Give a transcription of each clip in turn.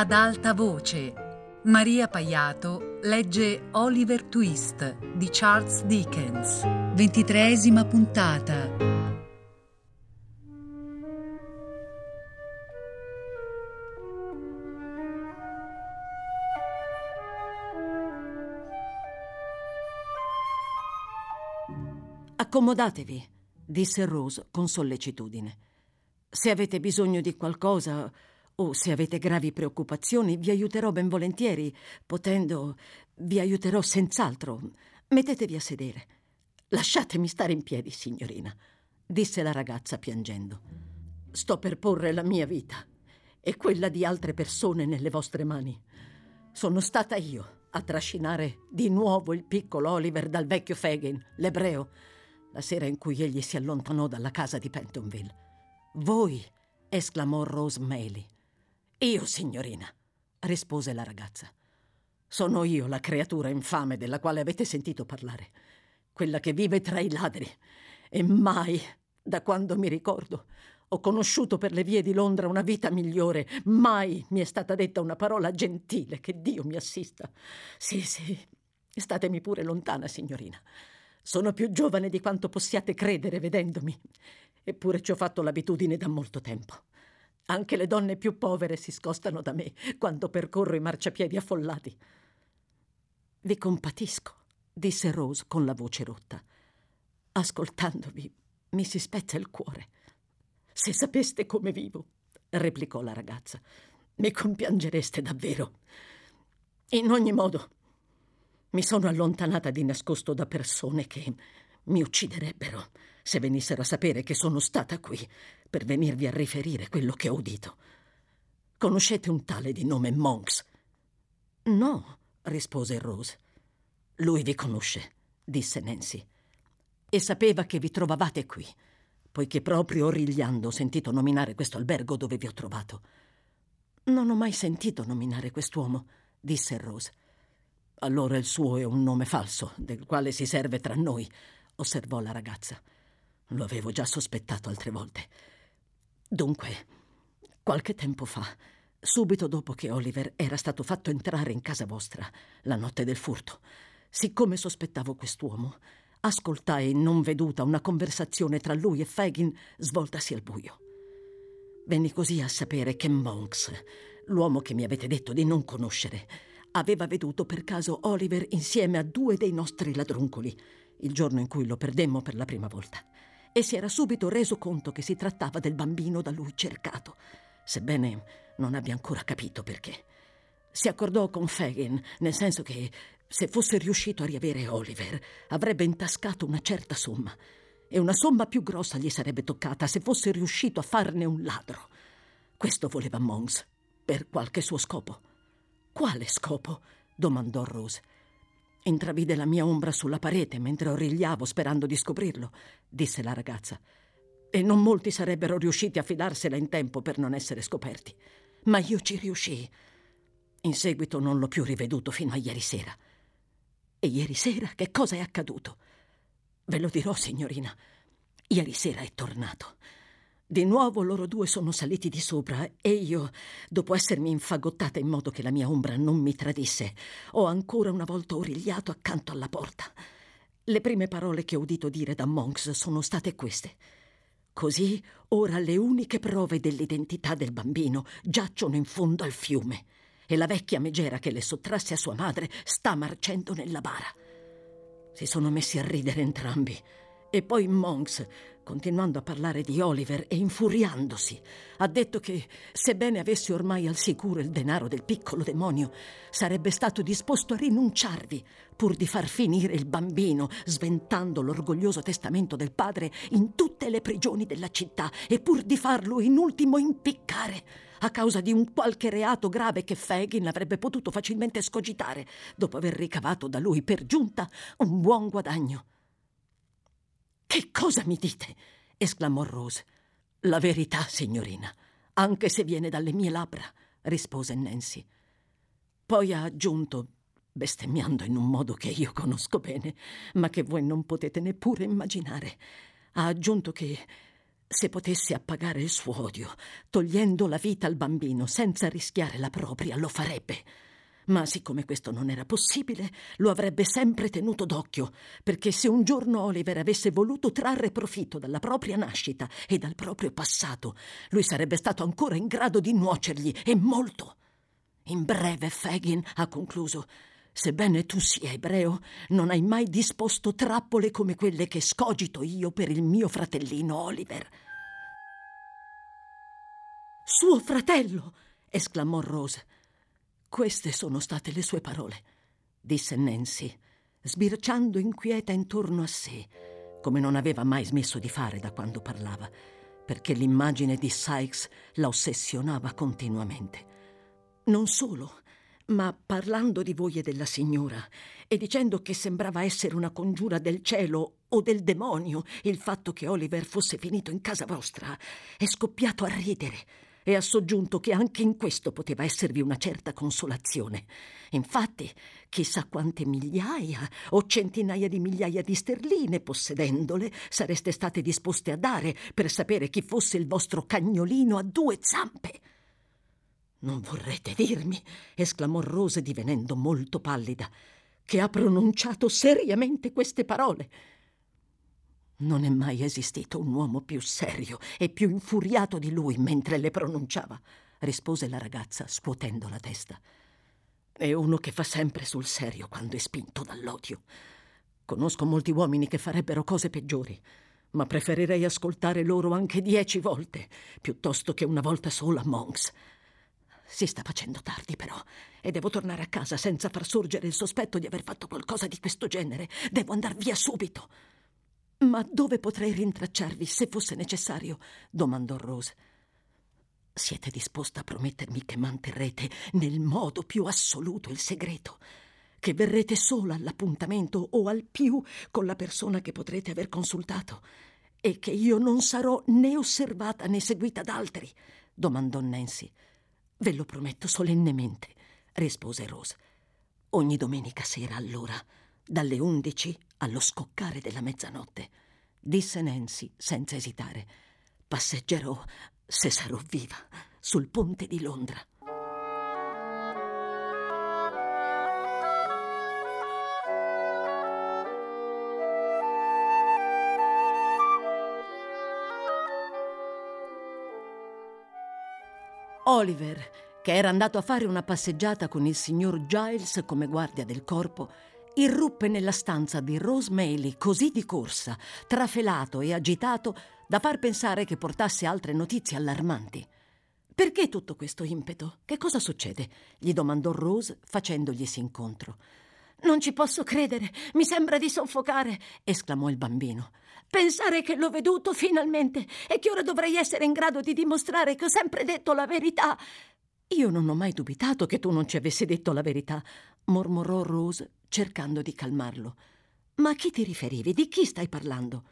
ad alta voce. Maria Paiato legge Oliver Twist di Charles Dickens. Ventitreesima puntata. Accomodatevi, disse Rose con sollecitudine. Se avete bisogno di qualcosa o se avete gravi preoccupazioni, vi aiuterò ben volentieri. Potendo, vi aiuterò senz'altro. Mettetevi a sedere. Lasciatemi stare in piedi, signorina, disse la ragazza piangendo. Sto per porre la mia vita e quella di altre persone nelle vostre mani. Sono stata io a trascinare di nuovo il piccolo Oliver dal vecchio Fagin, l'ebreo, la sera in cui egli si allontanò dalla casa di Pentonville. Voi, esclamò Rose Maley. Io, signorina, rispose la ragazza. Sono io la creatura infame della quale avete sentito parlare, quella che vive tra i ladri. E mai, da quando mi ricordo, ho conosciuto per le vie di Londra una vita migliore. Mai mi è stata detta una parola gentile. Che Dio mi assista. Sì, sì, statemi pure lontana, signorina. Sono più giovane di quanto possiate credere vedendomi. Eppure ci ho fatto l'abitudine da molto tempo. Anche le donne più povere si scostano da me quando percorro i marciapiedi affollati. Vi compatisco, disse Rose con la voce rotta. Ascoltandovi mi si spezza il cuore. Se sapeste come vivo, replicò la ragazza, mi compiangereste davvero. In ogni modo, mi sono allontanata di nascosto da persone che mi ucciderebbero se venissero a sapere che sono stata qui per venirvi a riferire quello che ho udito. Conoscete un tale di nome Monks? No, rispose Rose. Lui vi conosce, disse Nancy, e sapeva che vi trovavate qui, poiché proprio origliando ho sentito nominare questo albergo dove vi ho trovato. Non ho mai sentito nominare quest'uomo, disse Rose. Allora il suo è un nome falso, del quale si serve tra noi, osservò la ragazza. Lo avevo già sospettato altre volte. Dunque, qualche tempo fa, subito dopo che Oliver era stato fatto entrare in casa vostra, la notte del furto, siccome sospettavo quest'uomo, ascoltai non veduta una conversazione tra lui e Fagin svoltasi al buio. Venni così a sapere che Monks, l'uomo che mi avete detto di non conoscere, aveva veduto per caso Oliver insieme a due dei nostri ladruncoli, il giorno in cui lo perdemmo per la prima volta, e si era subito reso conto che si trattava del bambino da lui cercato, sebbene non abbia ancora capito perché. Si accordò con Fagin, nel senso che se fosse riuscito a riavere Oliver, avrebbe intascato una certa somma, e una somma più grossa gli sarebbe toccata se fosse riuscito a farne un ladro. Questo voleva Mons, per qualche suo scopo. Quale scopo? domandò Rose. Intravide la mia ombra sulla parete mentre origliavo sperando di scoprirlo, disse la ragazza. E non molti sarebbero riusciti a filarsela in tempo per non essere scoperti. Ma io ci riuscii. In seguito non l'ho più riveduto fino a ieri sera. E ieri sera che cosa è accaduto? Ve lo dirò, signorina. Ieri sera è tornato. Di nuovo loro due sono saliti di sopra e io, dopo essermi infagottata in modo che la mia ombra non mi tradisse, ho ancora una volta origliato accanto alla porta. Le prime parole che ho udito dire da Monks sono state queste. Così ora le uniche prove dell'identità del bambino giacciono in fondo al fiume e la vecchia megera che le sottrasse a sua madre sta marcendo nella bara. Si sono messi a ridere entrambi e poi Monks, continuando a parlare di Oliver e infuriandosi, ha detto che, sebbene avesse ormai al sicuro il denaro del piccolo demonio, sarebbe stato disposto a rinunciarvi pur di far finire il bambino, sventando l'orgoglioso testamento del padre in tutte le prigioni della città e pur di farlo in ultimo impiccare a causa di un qualche reato grave che Fagin avrebbe potuto facilmente scogitare dopo aver ricavato da lui per giunta un buon guadagno. Che cosa mi dite? esclamò Rose. La verità, signorina, anche se viene dalle mie labbra, rispose Nancy. Poi ha aggiunto, bestemmiando in un modo che io conosco bene, ma che voi non potete neppure immaginare, ha aggiunto che Se potesse appagare il suo odio, togliendo la vita al bambino senza rischiare la propria, lo farebbe. Ma siccome questo non era possibile, lo avrebbe sempre tenuto d'occhio, perché se un giorno Oliver avesse voluto trarre profitto dalla propria nascita e dal proprio passato, lui sarebbe stato ancora in grado di nuocergli, e molto. In breve, Fagin ha concluso, Sebbene tu sia ebreo, non hai mai disposto trappole come quelle che scogito io per il mio fratellino Oliver. Suo fratello! esclamò Rose. Queste sono state le sue parole, disse Nancy, sbirciando inquieta intorno a sé, come non aveva mai smesso di fare da quando parlava, perché l'immagine di Sykes la ossessionava continuamente. Non solo, ma parlando di voi e della signora e dicendo che sembrava essere una congiura del cielo o del demonio il fatto che Oliver fosse finito in casa vostra, è scoppiato a ridere e ha soggiunto che anche in questo poteva esservi una certa consolazione. Infatti, chissà quante migliaia o centinaia di migliaia di sterline, possedendole, sareste state disposte a dare per sapere chi fosse il vostro cagnolino a due zampe. Non vorrete dirmi, esclamò Rose divenendo molto pallida, che ha pronunciato seriamente queste parole. Non è mai esistito un uomo più serio e più infuriato di lui mentre le pronunciava, rispose la ragazza, scuotendo la testa. È uno che fa sempre sul serio quando è spinto dall'odio. Conosco molti uomini che farebbero cose peggiori, ma preferirei ascoltare loro anche dieci volte piuttosto che una volta sola Monks. Si sta facendo tardi, però, e devo tornare a casa senza far sorgere il sospetto di aver fatto qualcosa di questo genere. Devo andar via subito. Ma dove potrei rintracciarvi se fosse necessario? domandò Rose. Siete disposta a promettermi che manterrete nel modo più assoluto il segreto? Che verrete sola all'appuntamento o al più con la persona che potrete aver consultato? E che io non sarò né osservata né seguita da altri? domandò Nancy. Ve lo prometto solennemente, rispose Rose. Ogni domenica sera allora, dalle undici allo scoccare della mezzanotte, disse Nancy senza esitare. Passeggerò, se sarò viva, sul ponte di Londra. Oliver, che era andato a fare una passeggiata con il signor Giles come guardia del corpo, irruppe nella stanza di Rose Maley così di corsa, trafelato e agitato da far pensare che portasse altre notizie allarmanti. Perché tutto questo impeto? Che cosa succede? gli domandò Rose facendoglisi incontro. Non ci posso credere, mi sembra di soffocare, esclamò il bambino. Pensare che l'ho veduto finalmente e che ora dovrei essere in grado di dimostrare che ho sempre detto la verità. Io non ho mai dubitato che tu non ci avessi detto la verità, mormorò Rose, cercando di calmarlo. Ma a chi ti riferivi? Di chi stai parlando?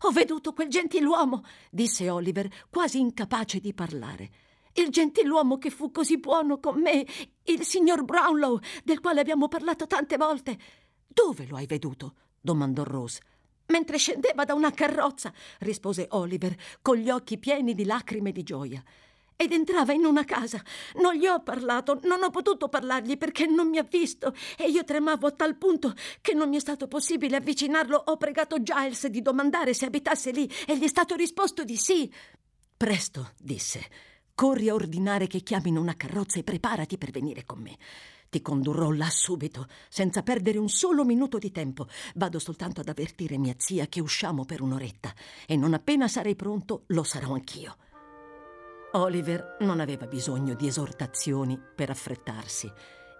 Ho veduto quel gentiluomo, disse Oliver, quasi incapace di parlare. Il gentiluomo che fu così buono con me, il signor Brownlow, del quale abbiamo parlato tante volte. Dove lo hai veduto? domandò Rose. Mentre scendeva da una carrozza, rispose Oliver, con gli occhi pieni di lacrime di gioia. Ed entrava in una casa. Non gli ho parlato, non ho potuto parlargli perché non mi ha visto e io tremavo a tal punto che non mi è stato possibile avvicinarlo. Ho pregato Giles di domandare se abitasse lì e gli è stato risposto di sì. Presto, disse. Corri a ordinare che chiamino una carrozza e preparati per venire con me. Ti condurrò là subito, senza perdere un solo minuto di tempo. Vado soltanto ad avvertire mia zia che usciamo per un'oretta e non appena sarei pronto lo sarò anch'io. Oliver non aveva bisogno di esortazioni per affrettarsi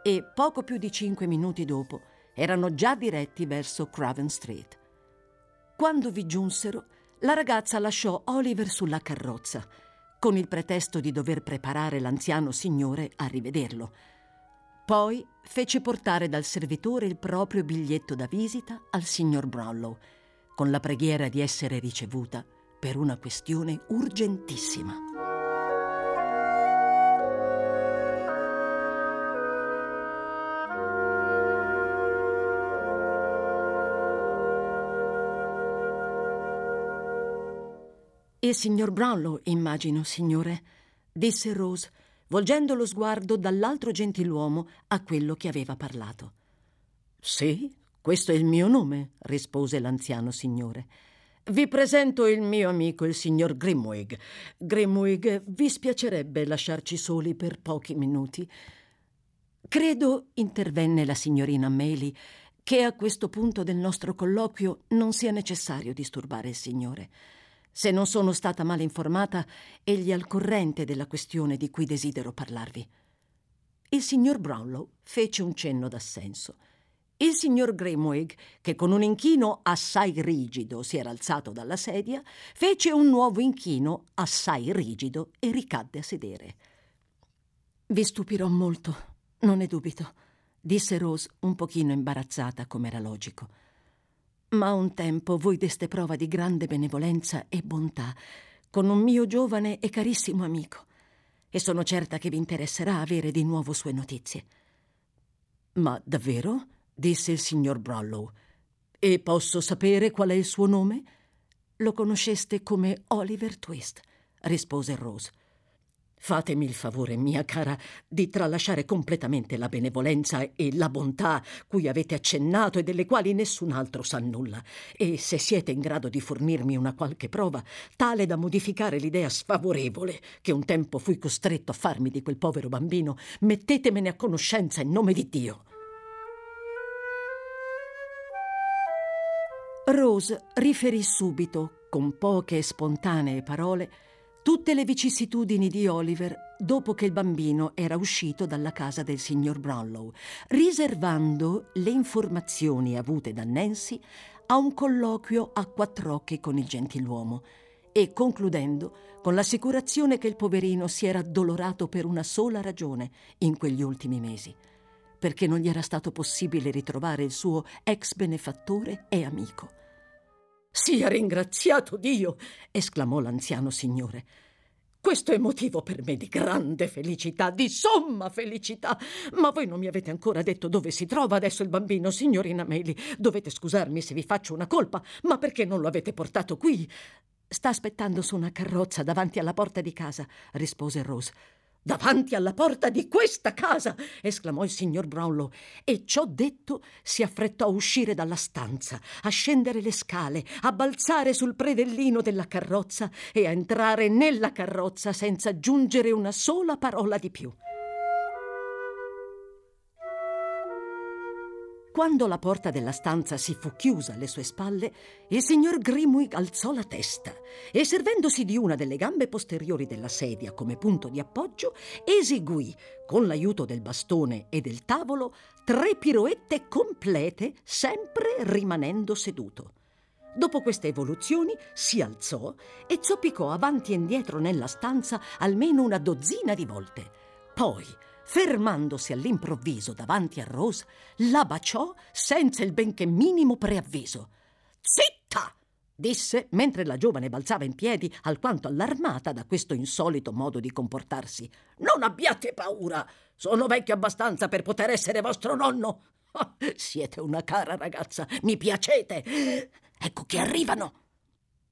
e poco più di cinque minuti dopo erano già diretti verso Craven Street. Quando vi giunsero, la ragazza lasciò Oliver sulla carrozza con il pretesto di dover preparare l'anziano signore a rivederlo. Poi fece portare dal servitore il proprio biglietto da visita al signor Brownlow, con la preghiera di essere ricevuta per una questione urgentissima. Il signor Brownlow, immagino, signore, disse Rose, volgendo lo sguardo dall'altro gentiluomo a quello che aveva parlato. Sì, questo è il mio nome, rispose l'anziano signore. Vi presento il mio amico, il signor Grimwig. Grimwig, vi spiacerebbe lasciarci soli per pochi minuti? Credo, intervenne la signorina Meli, che a questo punto del nostro colloquio non sia necessario disturbare il signore. Se non sono stata male informata, egli è al corrente della questione di cui desidero parlarvi. Il signor Brownlow fece un cenno d'assenso. Il signor Grimwig, che con un inchino assai rigido si era alzato dalla sedia, fece un nuovo inchino assai rigido e ricadde a sedere. Vi stupirò molto, non ne dubito, disse Rose un pochino imbarazzata come era logico. Ma un tempo voi deste prova di grande benevolenza e bontà con un mio giovane e carissimo amico, e sono certa che vi interesserà avere di nuovo sue notizie. Ma davvero? disse il signor Brollow. E posso sapere qual è il suo nome? Lo conosceste come Oliver Twist, rispose Rose. Fatemi il favore, mia cara, di tralasciare completamente la benevolenza e la bontà cui avete accennato e delle quali nessun altro sa nulla. E se siete in grado di fornirmi una qualche prova, tale da modificare l'idea sfavorevole che un tempo fui costretto a farmi di quel povero bambino, mettetemene a conoscenza in nome di Dio. Rose riferì subito, con poche spontanee parole, tutte le vicissitudini di Oliver dopo che il bambino era uscito dalla casa del signor Brownlow, riservando le informazioni avute da Nancy a un colloquio a quattro occhi con il gentiluomo e concludendo con l'assicurazione che il poverino si era addolorato per una sola ragione in quegli ultimi mesi perché non gli era stato possibile ritrovare il suo ex benefattore e amico. Sia ringraziato Dio! esclamò l'anziano signore. Questo è motivo per me di grande felicità, di somma felicità. Ma voi non mi avete ancora detto dove si trova adesso il bambino, signorina Meli. Dovete scusarmi se vi faccio una colpa, ma perché non lo avete portato qui? Sta aspettando su una carrozza davanti alla porta di casa, rispose Rose. Davanti alla porta di questa casa! esclamò il signor Brownlow e ciò detto si affrettò a uscire dalla stanza, a scendere le scale, a balzare sul predellino della carrozza e a entrare nella carrozza senza aggiungere una sola parola di più. Quando la porta della stanza si fu chiusa alle sue spalle, il signor Grimwig alzò la testa e, servendosi di una delle gambe posteriori della sedia come punto di appoggio, eseguì, con l'aiuto del bastone e del tavolo, tre piroette complete, sempre rimanendo seduto. Dopo queste evoluzioni si alzò e zoppicò avanti e indietro nella stanza almeno una dozzina di volte. Poi, fermandosi all'improvviso davanti a Rose, la baciò senza il benché minimo preavviso. Zitta! disse mentre la giovane balzava in piedi, alquanto allarmata da questo insolito modo di comportarsi. Non abbiate paura! Sono vecchio abbastanza per poter essere vostro nonno. Oh, siete una cara ragazza, mi piacete. Ecco che arrivano.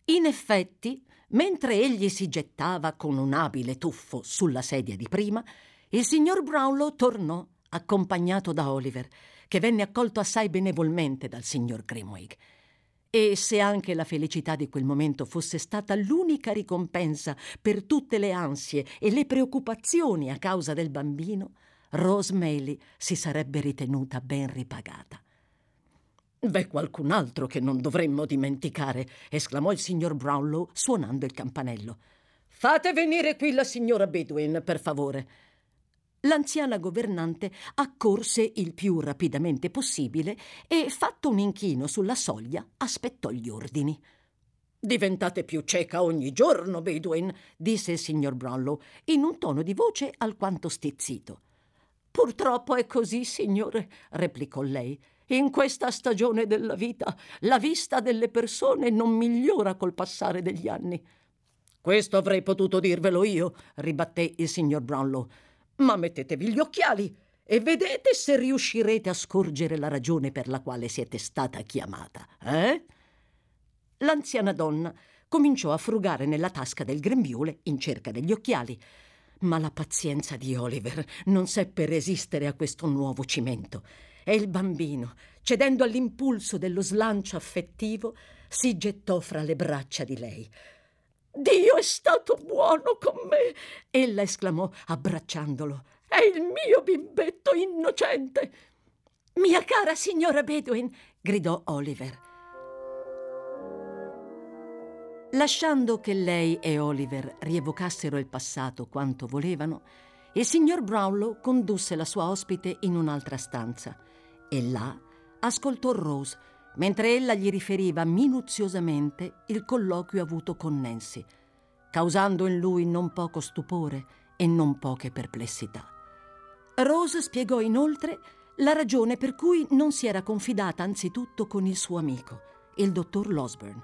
In effetti, mentre egli si gettava con un abile tuffo sulla sedia di prima, il signor Brownlow tornò, accompagnato da Oliver, che venne accolto assai benevolmente dal signor Grimwig. E se anche la felicità di quel momento fosse stata l'unica ricompensa per tutte le ansie e le preoccupazioni a causa del bambino, Rose Maylie si sarebbe ritenuta ben ripagata. V'è qualcun altro che non dovremmo dimenticare, esclamò il signor Brownlow suonando il campanello. Fate venire qui la signora Bedwin, per favore l'anziana governante accorse il più rapidamente possibile e, fatto un inchino sulla soglia, aspettò gli ordini. Diventate più cieca ogni giorno, Bedouin, disse il signor Brownlow, in un tono di voce alquanto stizzito. Purtroppo è così, signore, replicò lei. In questa stagione della vita la vista delle persone non migliora col passare degli anni. Questo avrei potuto dirvelo io, ribatté il signor Brownlow. Ma mettetevi gli occhiali e vedete se riuscirete a scorgere la ragione per la quale siete stata chiamata, eh? L'anziana donna cominciò a frugare nella tasca del grembiule in cerca degli occhiali. Ma la pazienza di Oliver non seppe resistere a questo nuovo cimento e il bambino, cedendo all'impulso dello slancio affettivo, si gettò fra le braccia di lei. Dio è stato buono con me! Ella esclamò abbracciandolo. È il mio bimbetto innocente! Mia cara signora Bedouin! gridò Oliver. Lasciando che lei e Oliver rievocassero il passato quanto volevano, il signor Brownlow condusse la sua ospite in un'altra stanza e là ascoltò Rose mentre ella gli riferiva minuziosamente il colloquio avuto con Nancy, causando in lui non poco stupore e non poche perplessità. Rose spiegò inoltre la ragione per cui non si era confidata anzitutto con il suo amico, il dottor Losburn.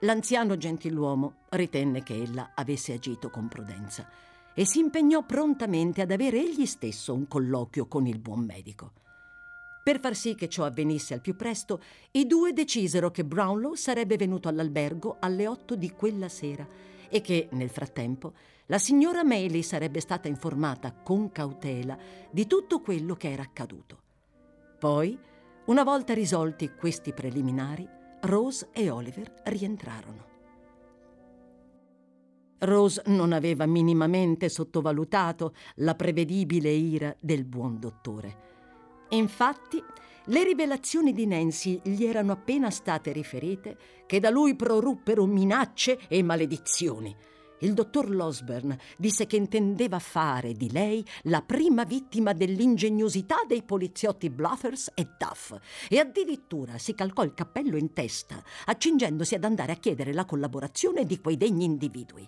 L'anziano gentiluomo ritenne che ella avesse agito con prudenza e si impegnò prontamente ad avere egli stesso un colloquio con il buon medico. Per far sì che ciò avvenisse al più presto, i due decisero che Brownlow sarebbe venuto all'albergo alle otto di quella sera e che, nel frattempo, la signora Maley sarebbe stata informata con cautela di tutto quello che era accaduto. Poi, una volta risolti questi preliminari, Rose e Oliver rientrarono. Rose non aveva minimamente sottovalutato la prevedibile ira del buon dottore Infatti, le rivelazioni di Nancy gli erano appena state riferite che da lui proruppero minacce e maledizioni. Il dottor Losburn disse che intendeva fare di lei la prima vittima dell'ingegnosità dei poliziotti Bluffers e Duff e addirittura si calcò il cappello in testa, accingendosi ad andare a chiedere la collaborazione di quei degni individui.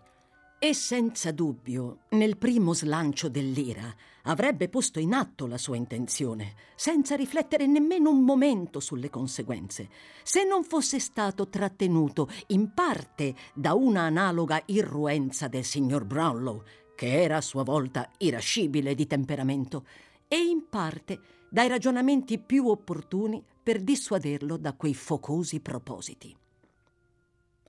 E senza dubbio, nel primo slancio dell'ira, avrebbe posto in atto la sua intenzione, senza riflettere nemmeno un momento sulle conseguenze, se non fosse stato trattenuto in parte da una analoga irruenza del signor Brownlow, che era a sua volta irascibile di temperamento, e in parte dai ragionamenti più opportuni per dissuaderlo da quei focosi propositi.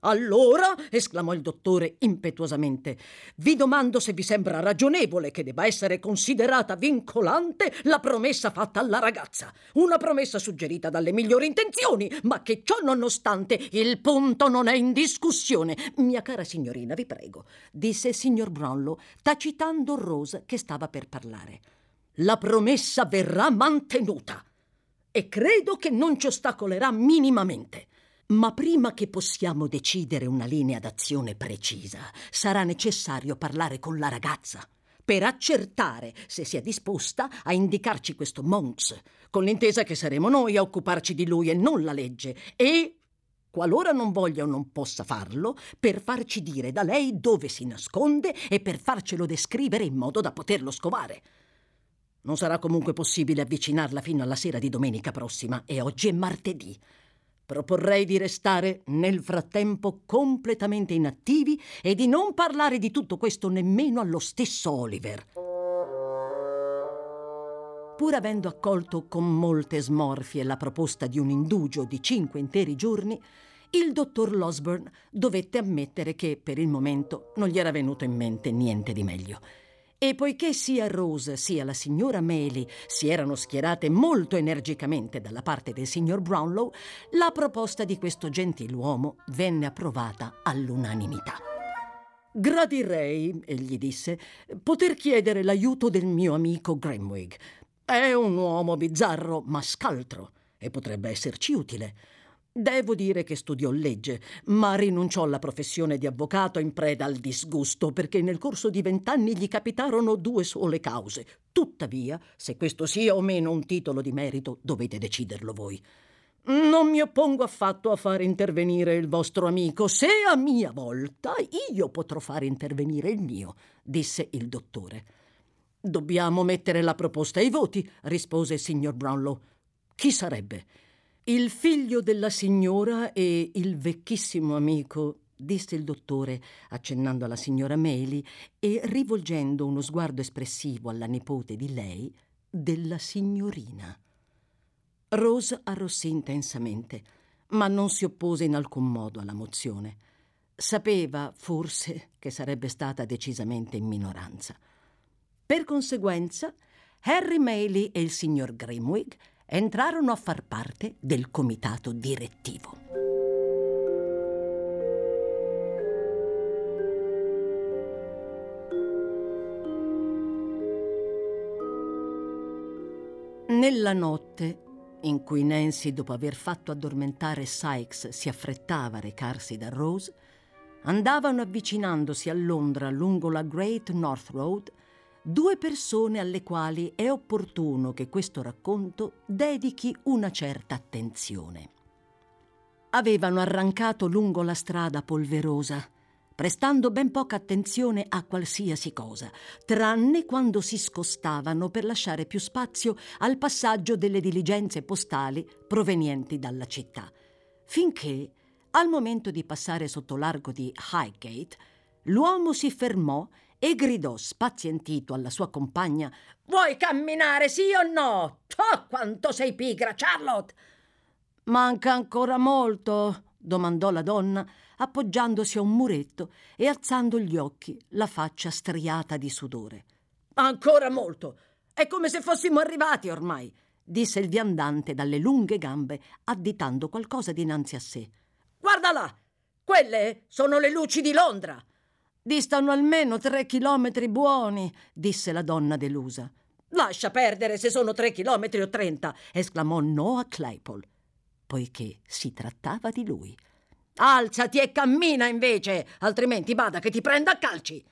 Allora, esclamò il dottore impetuosamente, vi domando se vi sembra ragionevole che debba essere considerata vincolante la promessa fatta alla ragazza. Una promessa suggerita dalle migliori intenzioni, ma che ciò nonostante il punto non è in discussione. Mia cara signorina, vi prego, disse il signor Brownlow, tacitando Rose che stava per parlare. La promessa verrà mantenuta e credo che non ci ostacolerà minimamente. Ma prima che possiamo decidere una linea d'azione precisa, sarà necessario parlare con la ragazza per accertare se sia disposta a indicarci questo Monks, con l'intesa che saremo noi a occuparci di lui e non la legge, e, qualora non voglia o non possa farlo, per farci dire da lei dove si nasconde e per farcelo descrivere in modo da poterlo scovare. Non sarà comunque possibile avvicinarla fino alla sera di domenica prossima, e oggi è martedì. Proporrei di restare nel frattempo completamente inattivi e di non parlare di tutto questo nemmeno allo stesso Oliver. Pur avendo accolto con molte smorfie la proposta di un indugio di cinque interi giorni, il dottor Losburn dovette ammettere che per il momento non gli era venuto in mente niente di meglio e poiché sia Rose sia la signora Maley si erano schierate molto energicamente dalla parte del signor Brownlow, la proposta di questo gentiluomo venne approvata all'unanimità. Gradirei, egli disse, poter chiedere l'aiuto del mio amico Grimwig. È un uomo bizzarro, ma scaltro, e potrebbe esserci utile. Devo dire che studiò legge, ma rinunciò alla professione di avvocato in preda al disgusto perché nel corso di vent'anni gli capitarono due sole cause. Tuttavia, se questo sia o meno un titolo di merito, dovete deciderlo voi. Non mi oppongo affatto a fare intervenire il vostro amico, se a mia volta io potrò fare intervenire il mio, disse il dottore. Dobbiamo mettere la proposta ai voti, rispose il signor Brownlow. Chi sarebbe? Il figlio della signora e il vecchissimo amico, disse il dottore, accennando alla signora Meli e rivolgendo uno sguardo espressivo alla nipote di lei, della signorina. Rose arrossì intensamente, ma non si oppose in alcun modo alla mozione. sapeva, forse, che sarebbe stata decisamente in minoranza. Per conseguenza, Harry Maley e il signor Grimwig entrarono a far parte del comitato direttivo. Nella notte in cui Nancy, dopo aver fatto addormentare Sykes, si affrettava a recarsi da Rose, andavano avvicinandosi a Londra lungo la Great North Road due persone alle quali è opportuno che questo racconto dedichi una certa attenzione. Avevano arrancato lungo la strada polverosa, prestando ben poca attenzione a qualsiasi cosa, tranne quando si scostavano per lasciare più spazio al passaggio delle diligenze postali provenienti dalla città, finché, al momento di passare sotto l'arco di Highgate, l'uomo si fermò e gridò spazientito alla sua compagna Vuoi camminare, sì o no? Oh, quanto sei pigra, Charlotte! Manca ancora molto, domandò la donna, appoggiandosi a un muretto e alzando gli occhi, la faccia striata di sudore. Ancora molto! È come se fossimo arrivati ormai, disse il viandante dalle lunghe gambe, additando qualcosa dinanzi a sé. Guarda là! Quelle sono le luci di Londra! Distano almeno tre chilometri buoni, disse la donna delusa. Lascia perdere se sono tre chilometri o trenta, esclamò Noah Claypole, poiché si trattava di lui. Alzati e cammina invece, altrimenti bada che ti prenda a calci.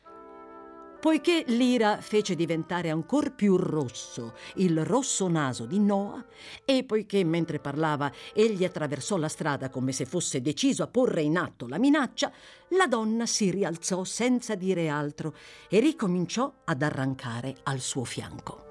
Poiché l'ira fece diventare ancor più rosso il rosso naso di Noah e poiché mentre parlava egli attraversò la strada come se fosse deciso a porre in atto la minaccia, la donna si rialzò senza dire altro e ricominciò ad arrancare al suo fianco.